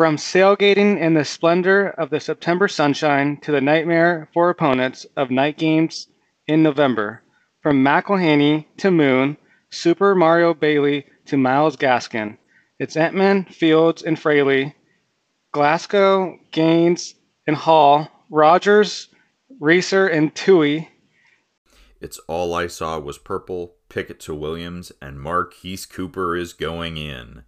From sailgating in the splendor of the September sunshine to the nightmare for opponents of night games in November. From McElhenny to Moon, Super Mario Bailey to Myles Gaskin. It's Emtman, Fields, and Fraley, Glasgow, Gaines, and Hall, Rogers, Reeser, and Tui. It's all I saw was purple, Pickett to Williams, and Marquise Cooper is going in.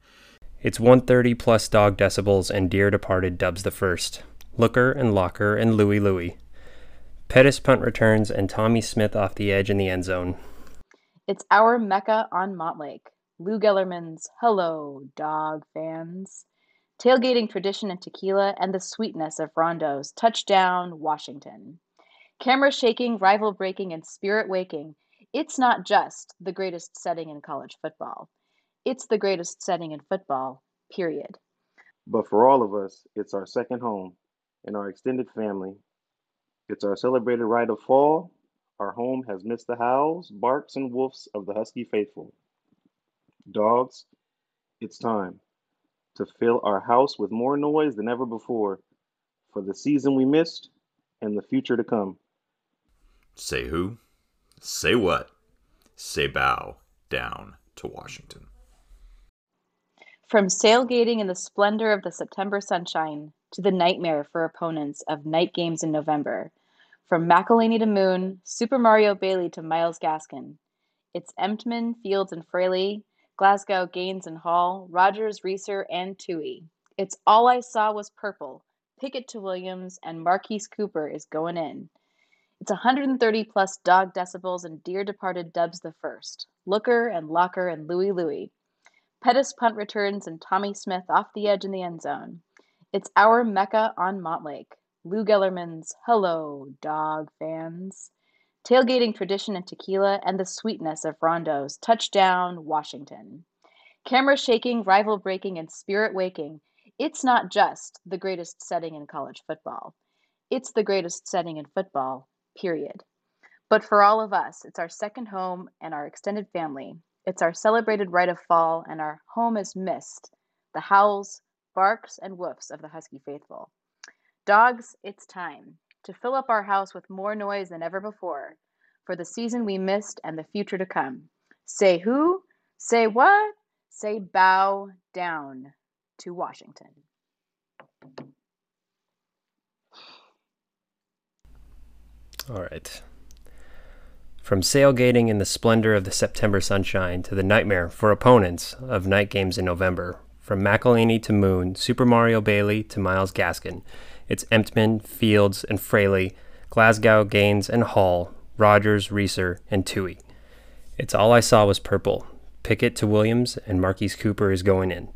It's 130 plus dog decibels and Dear Departed dubs the first. Looker and Locker and Louie Louie. Pettis punt returns and Tommy Smith off the edge in the end zone. It's our Mecca on Montlake. Lou Gellermann's Hello, Dog fans. Tailgating tradition and tequila and the sweetness of Rondo's Touchdown, Washington. Camera shaking, rival breaking, and spirit waking. It's not just the greatest setting in college football. It's the greatest setting in football, period. But for all of us, it's our second home and our extended family. It's our celebrated rite of fall. Our home has missed the howls, barks, and woofs of the husky faithful. Dogs, it's time to fill our house with more noise than ever before for the season we missed and the future to come. Say who? Say what? Say bow down to Washington. From sailgating in the splendor of the September sunshine to the nightmare for opponents of night games in November, from McElhenny to Moon, Super Mario Bailey to Myles Gaskin, it's Emtman, Fields, and Fraley, Glasgow, Gaines, and Hall, Rogers, Reeser, and Tui. It's All I Saw Was Purple, Pickett to Williams, and Marquise Cooper is going in. It's 130 plus dog decibels and Dear Departed dubs the first. Looker and Locker and Louie Louie. Pettis punt returns and Tommy Smith off the edge in the end zone. It's our Mecca on Montlake. Lou Gellermann's Hello, Dog fans. Tailgating tradition and tequila and the sweetness of Rondo's Touchdown, Washington. Camera shaking, rival breaking, and spirit waking. It's not just the greatest setting in college football. It's the greatest setting in football, period. But for all of us, it's our second home and our extended family. It's our celebrated rite of fall, and our home is missed the howls, barks, and woofs of the husky faithful. Dogs, it's time to fill up our house with more noise than ever before for the season we missed and the future to come. Say who? Say what? Say bow down to Washington. All right. From sailgating in the splendor of the September sunshine to the nightmare for opponents of night games in November, from McElhenny to Moon, Super Mario Bailey to Myles Gaskin, it's Emtman, Fields, and Fraley, Glasgow, Gaines, and Hall, Rogers, Reeser, and Tui. It's all I saw was purple. Pickett to Williams, and Marquise Cooper is going in.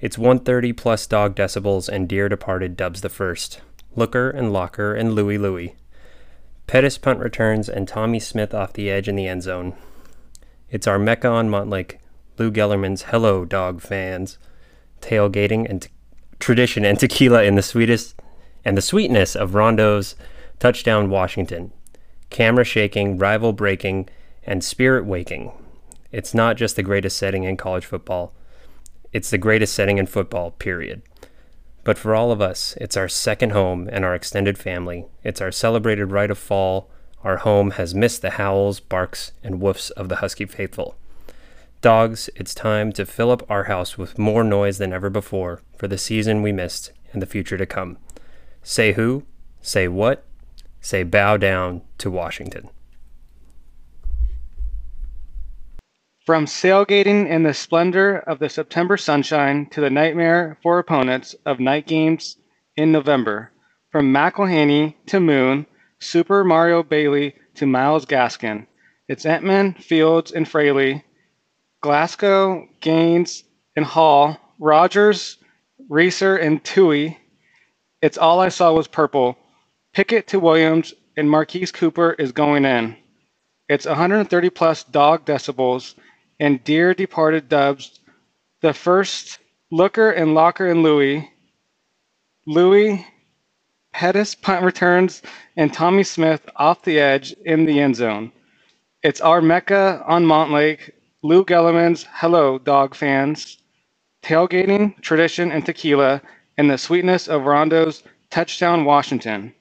It's 130 plus dog decibels, and Dear Departed dubs the first. Looker and Locker and Louie Louie. Pettis punt returns and Tommy Smith off the edge in the end zone. It's our Mecca on Montlake, Lou Gellermann's Hello Dog fans, tailgating and t- tradition and tequila in the sweetest and the sweetness of Rondo's touchdown Washington. Camera shaking, rival breaking, and spirit waking. It's not just the greatest setting in college football. It's the greatest setting in football, period. But for all of us, it's our second home and our extended family. It's our celebrated rite of fall. Our home has missed the howls, barks, and woofs of the husky faithful. Dogs, it's time to fill up our house with more noise than ever before for the season we missed and the future to come. Say who? Say what? Say bow down to Washington. From sailgating in the splendor of the September sunshine to the nightmare for opponents of night games in November. From McElhenny to Moon, Super Mario Bailey to Myles Gaskin. It's Emtman, Fields, and Fraley, Glasgow, Gaines, and Hall, Rogers, Reeser, and Tui. It's all I saw was purple. Pickett to Williams, and Marquise Cooper is going in. It's 130 plus dog decibels and Dear Departed dubs the first Looker and Locker and Louie, Louie, Pettis punt returns, and Tommy Smith off the edge in the end zone. It's our Mecca on Montlake, Lou Gellermann's Hello Dog fans, tailgating, tradition, and tequila, and the sweetness of Rondo's touchdown Washington.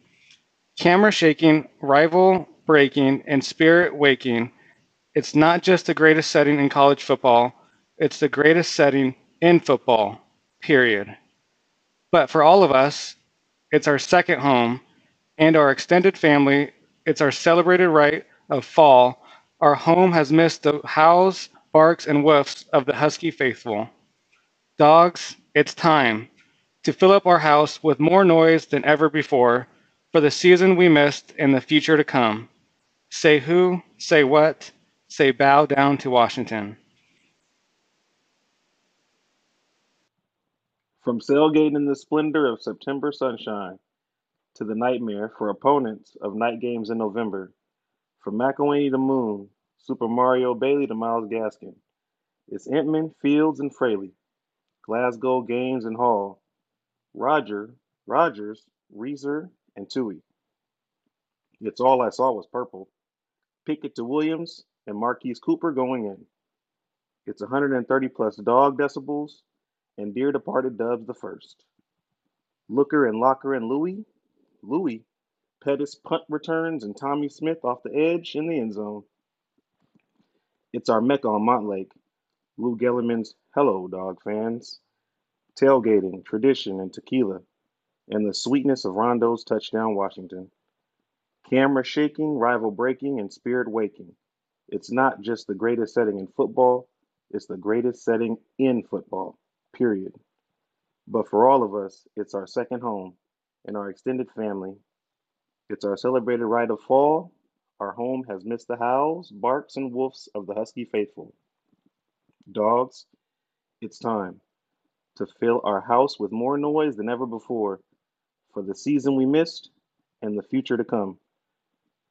Camera shaking, rival breaking, and spirit waking. It's not just the greatest setting in college football, it's the greatest setting in football, period. But for all of us, it's our second home, and our extended family, it's our celebrated right of fall. Our home has missed the howls, barks, and woofs of the husky faithful. Dogs, it's time to fill up our house with more noise than ever before for the season we missed and the future to come. Say who, say what, say bow down to Washington. From sailgating in the splendor of September sunshine to the nightmare for opponents of night games in November, from McElhenny to Moon, Super Mario Bailey to Myles Gaskin, it's Emtman, Fields, and Fraley, Glasgow, Gaines, and Hall, Roger, Rogers, Reeser, and Tui. It's all I saw was purple. Pickett to Williams and Marquise Cooper going in. It's 130 plus dog decibels and dear departed Dubs the first. Looker and Locker and Louie, Louie, Pettis punt returns and Tommy Smith off the edge in the end zone. It's our Mecca on Montlake. Lou Gellermann's Hello Dog fans. Tailgating, tradition, and tequila, and the sweetness of Rondo's touchdown Washington. Camera shaking, rival breaking, and spirit waking. It's not just the greatest setting in football, it's the greatest setting in football, period. But for all of us, it's our second home and our extended family. It's our celebrated rite of fall. Our home has missed the howls, barks, and woofs of the husky faithful. Dogs, it's time to fill our house with more noise than ever before for the season we missed and the future to come.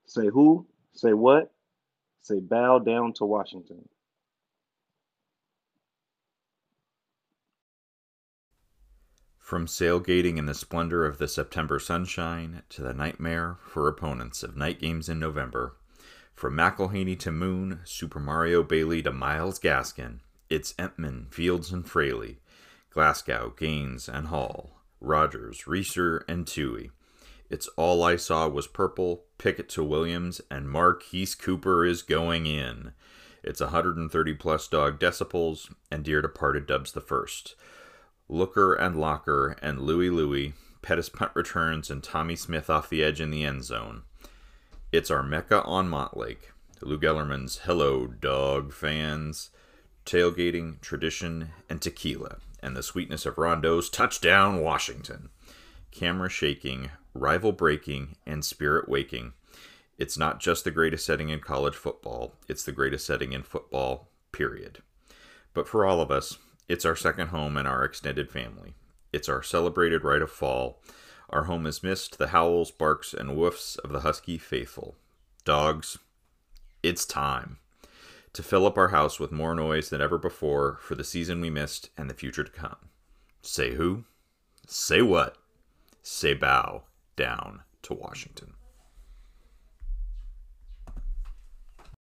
Say who, say what, say bow down to Washington. From sailgating in the splendor of the September sunshine to the nightmare for opponents of night games in November, from McElhenny to Moon, Super Mario Bailey to Myles Gaskin, it's Emtman, Fields, and Fraley, Glasgow, Gaines, and Hall, Rogers, Reeser, and Tui. It's all I saw was purple, Pickett to Williams, and Marquise Cooper is going in. It's 130 plus dog decibels, and dear departed Dubs the first. Looker and Locker and Louie Louie, Pettis punt returns, and Tommy Smith off the edge in the end zone. It's our Mecca on Montlake. Lou Gellermann's Hello Dog fans. Tailgating, tradition, and tequila, and the sweetness of Rondo's touchdown Washington. Camera shaking, rival breaking, and spirit waking. It's not just the greatest setting in college football, it's the greatest setting in football, period. But for all of us, it's our second home and our extended family. It's our celebrated rite of fall. Our home is missed the howls, barks, and woofs of the husky faithful. Dogs, it's time to fill up our house with more noise than ever before for the season we missed and the future to come. Say who? Say what? Say bow down to Washington.